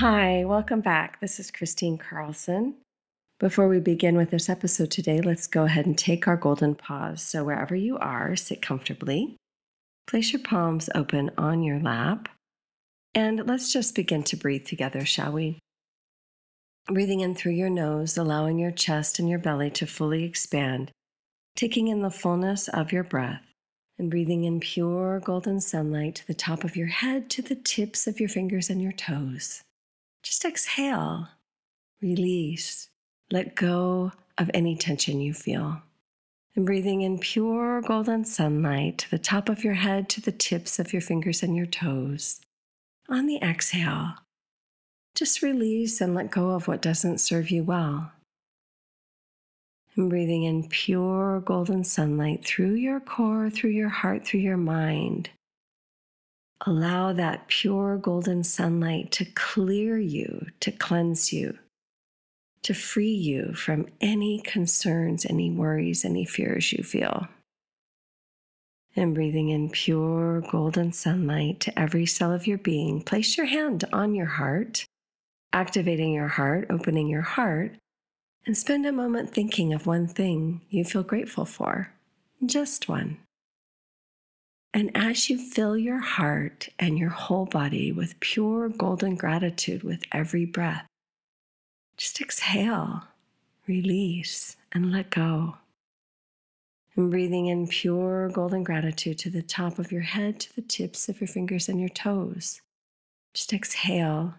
Hi, welcome back. This is Kristine Carlson. Before we begin with this episode today, let's go ahead and take our golden pause. So, wherever you are, sit comfortably. Place your palms open on your lap. And let's just begin to breathe together, shall we? Breathing in through your nose, allowing your chest and your belly to fully expand, taking in the fullness of your breath, and breathing in pure golden sunlight to the top of your head, to the tips of your fingers and your toes. Just exhale, release, let go of any tension you feel. And breathing in pure golden sunlight to the top of your head, to the tips of your fingers and your toes. On the exhale, just release and let go of what doesn't serve you well. And breathing in pure golden sunlight through your core, through your heart, through your mind Allow that pure golden sunlight to clear you, to cleanse you, to free you from any concerns, any worries, any fears you feel. And breathing in pure golden sunlight to every cell of your being, place your hand on your heart, activating your heart, opening your heart, and spend a moment thinking of one thing you feel grateful for. Just one. And as you fill your heart and your whole body with pure golden gratitude with every breath, just exhale, release, and let go. And breathing in pure golden gratitude to the top of your head, to the tips of your fingers and your toes. Just exhale,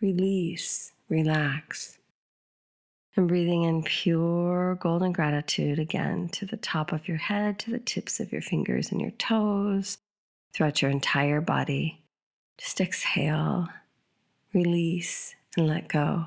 release, relax and breathing in pure golden gratitude again to the top of your head, to the tips of your fingers and your toes, throughout your entire body. Just exhale, release, and let go.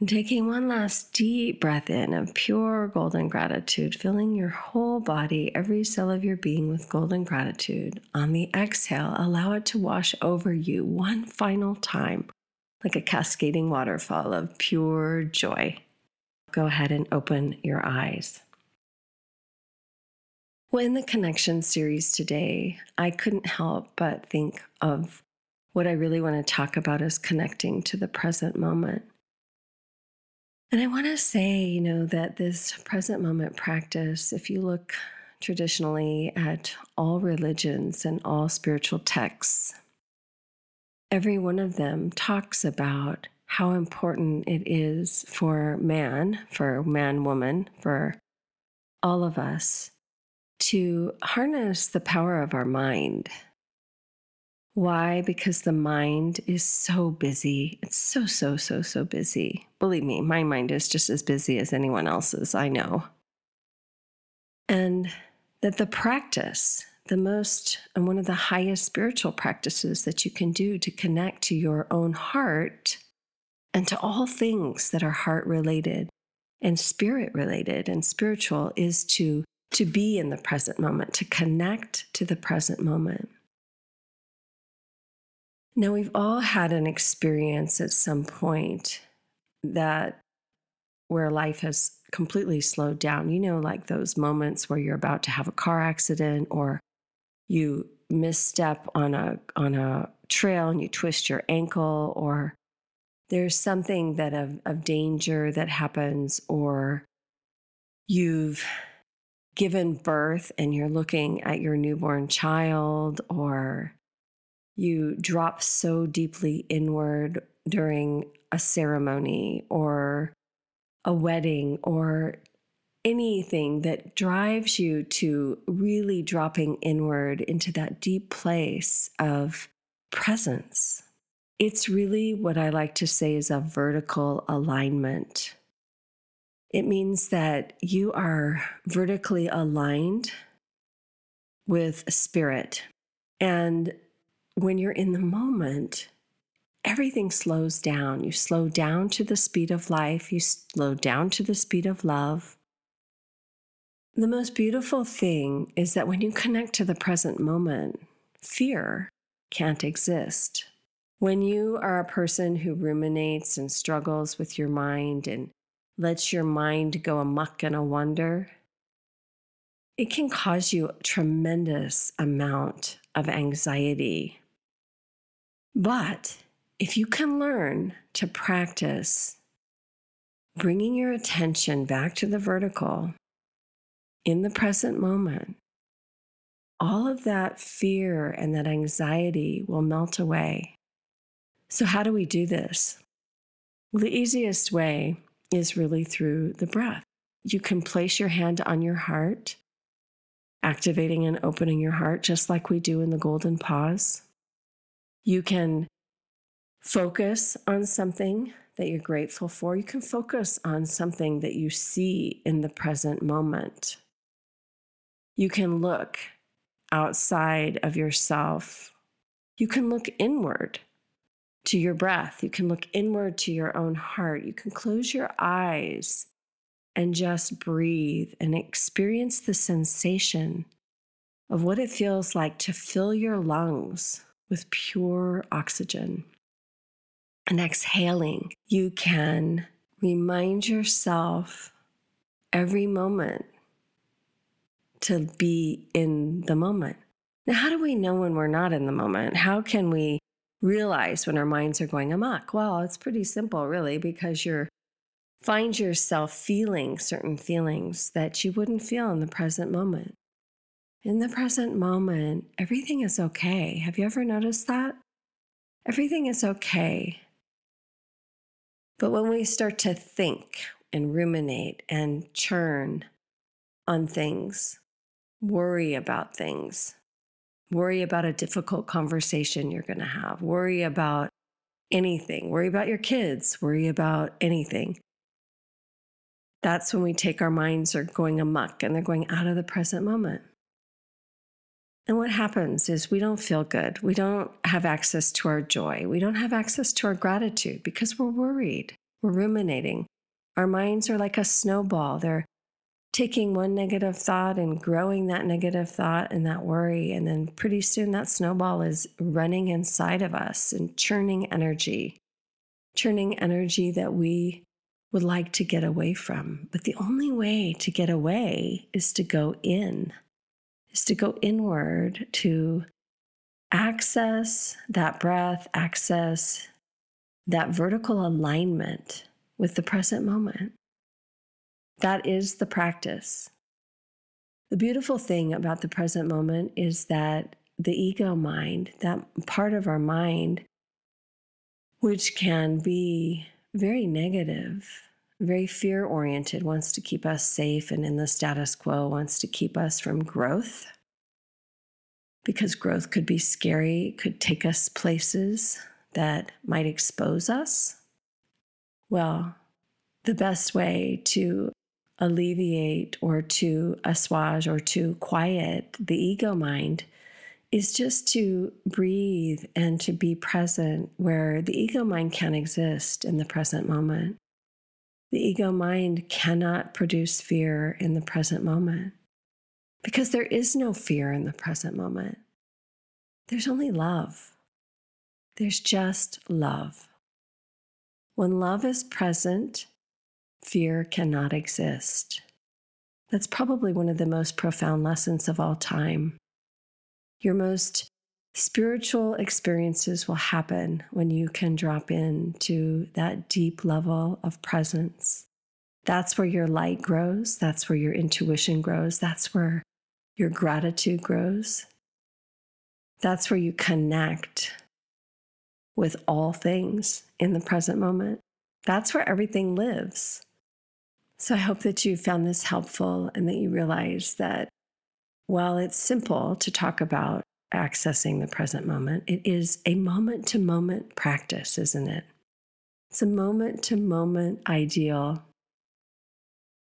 And taking one last deep breath in of pure golden gratitude, filling your whole body, every cell of your being with golden gratitude. On the exhale, allow it to wash over you one final time like a cascading waterfall of pure joy. Go ahead and open your eyes. Well, in the connection series today, I couldn't help but think of what I really want to talk about is connecting to the present moment. And I want to say, you know, that this present moment practice, if you look traditionally at all religions and all spiritual texts, every one of them talks about how important it is for man, for man, woman, for all of us to harness the power of our mind. Why? Because the mind is so busy. It's so, so, so, so busy. Believe me, my mind is just as busy as anyone else's, I know. And that the practice the most and one of the highest spiritual practices that you can do to connect to your own heart and to all things that are heart related and spirit related and spiritual is to to be in the present moment to connect to the present moment. Now we've all had an experience at some point that where life has completely slowed down you know like those moments where you're about to have a car accident or you misstep on a on a trail and you twist your ankle or there's something that of, of danger that happens or you've given birth and you're looking at your newborn child or you drop so deeply inward during a ceremony or a wedding or anything that drives you to really dropping inward into that deep place of presence. It's really what I like to say is a vertical alignment. It means that you are vertically aligned with spirit. And when you're in the moment, everything slows down. You slow down to the speed of life, you slow down to the speed of love. The most beautiful thing is that when you connect to the present moment, fear can't exist. When you are a person who ruminates and struggles with your mind and lets your mind go amuck and a wonder, it can cause you a tremendous amount of anxiety. But if you can learn to practice bringing your attention back to the vertical in the present moment, all of that fear and that anxiety will melt away. So, how do we do this? Well, the easiest way is really through the breath. You can place your hand on your heart, activating and opening your heart, just like we do in the golden pause. You can focus on something that you're grateful for. You can focus on something that you see in the present moment. You can look outside of yourself. You can look inward to your breath. You can look inward to your own heart. You can close your eyes and just breathe and experience the sensation of what it feels like to fill your lungs with pure oxygen. And exhaling, you can remind yourself every moment to be in the moment. Now, how do we know when we're not in the moment? How can we realize when our minds are going amok? Well, it's pretty simple, really, because you're find yourself feeling certain feelings that you wouldn't feel in the present moment. In the present moment, everything is okay. Have you ever noticed that? Everything is okay. But when we start to think and ruminate and churn on things, worry about things, worry about a difficult conversation you're going to have, worry about anything, worry about your kids, worry about anything. That's when we take our minds are going amuck and they're going out of the present moment. And what happens is we don't feel good. We don't have access to our joy. We don't have access to our gratitude because we're worried. We're ruminating. Our minds are like a snowball. They're taking one negative thought and growing that negative thought and that worry. And then pretty soon that snowball is running inside of us and churning energy, churning energy that we would like to get away from. But the only way to get away is to go in, is to go inward to access that breath, access that vertical alignment with the present moment. That is the practice. The beautiful thing about the present moment is that the ego mind, that part of our mind, which can be very negative, very fear oriented, wants to keep us safe and in the status quo, wants to keep us from growth. Because growth could be scary, could take us places that might expose us. Well, the best way to alleviate or to assuage or to quiet the ego mind is just to breathe and to be present where the ego mind can't exist in the present moment. The ego mind cannot produce fear in the present moment because there is no fear in the present moment. There's only love. There's just love. When love is present, fear cannot exist. That's probably one of the most profound lessons of all time. Your most spiritual experiences will happen when you can drop into that deep level of presence. That's where your light grows. That's where your intuition grows. That's where your gratitude grows. That's where you connect with all things in the present moment. That's where everything lives. So I hope that you found this helpful and that you realize that while it's simple to talk about accessing the present moment, it is a moment to moment practice, isn't it? It's a moment to moment ideal.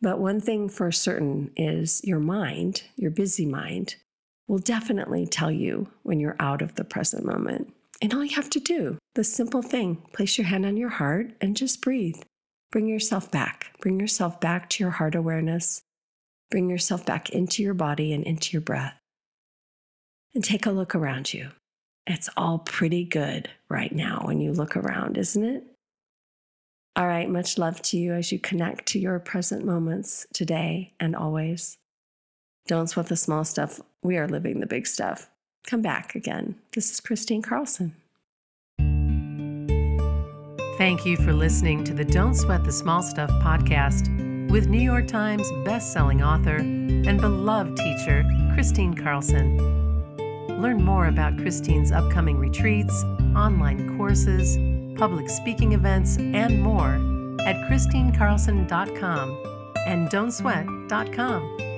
But one thing for certain is your mind, your busy mind, will definitely tell you when you're out of the present moment. And all you have to do, the simple thing, place your hand on your heart and just breathe. Bring yourself back. Bring yourself back to your heart awareness. Bring yourself back into your body and into your breath. And take a look around you. It's all pretty good right now when you look around, isn't it? All right, much love to you as you connect to your present moments today and always. Don't sweat the small stuff. We are living the big stuff. Come back again. This is Kristine Carlson. Thank you for listening to the Don't Sweat the Small Stuff podcast with New York Times best-selling author and beloved teacher Kristine Carlson. Learn more about Kristine's upcoming retreats, online courses, public speaking events, and more at kristinecarlson.com and don'tsweat.com.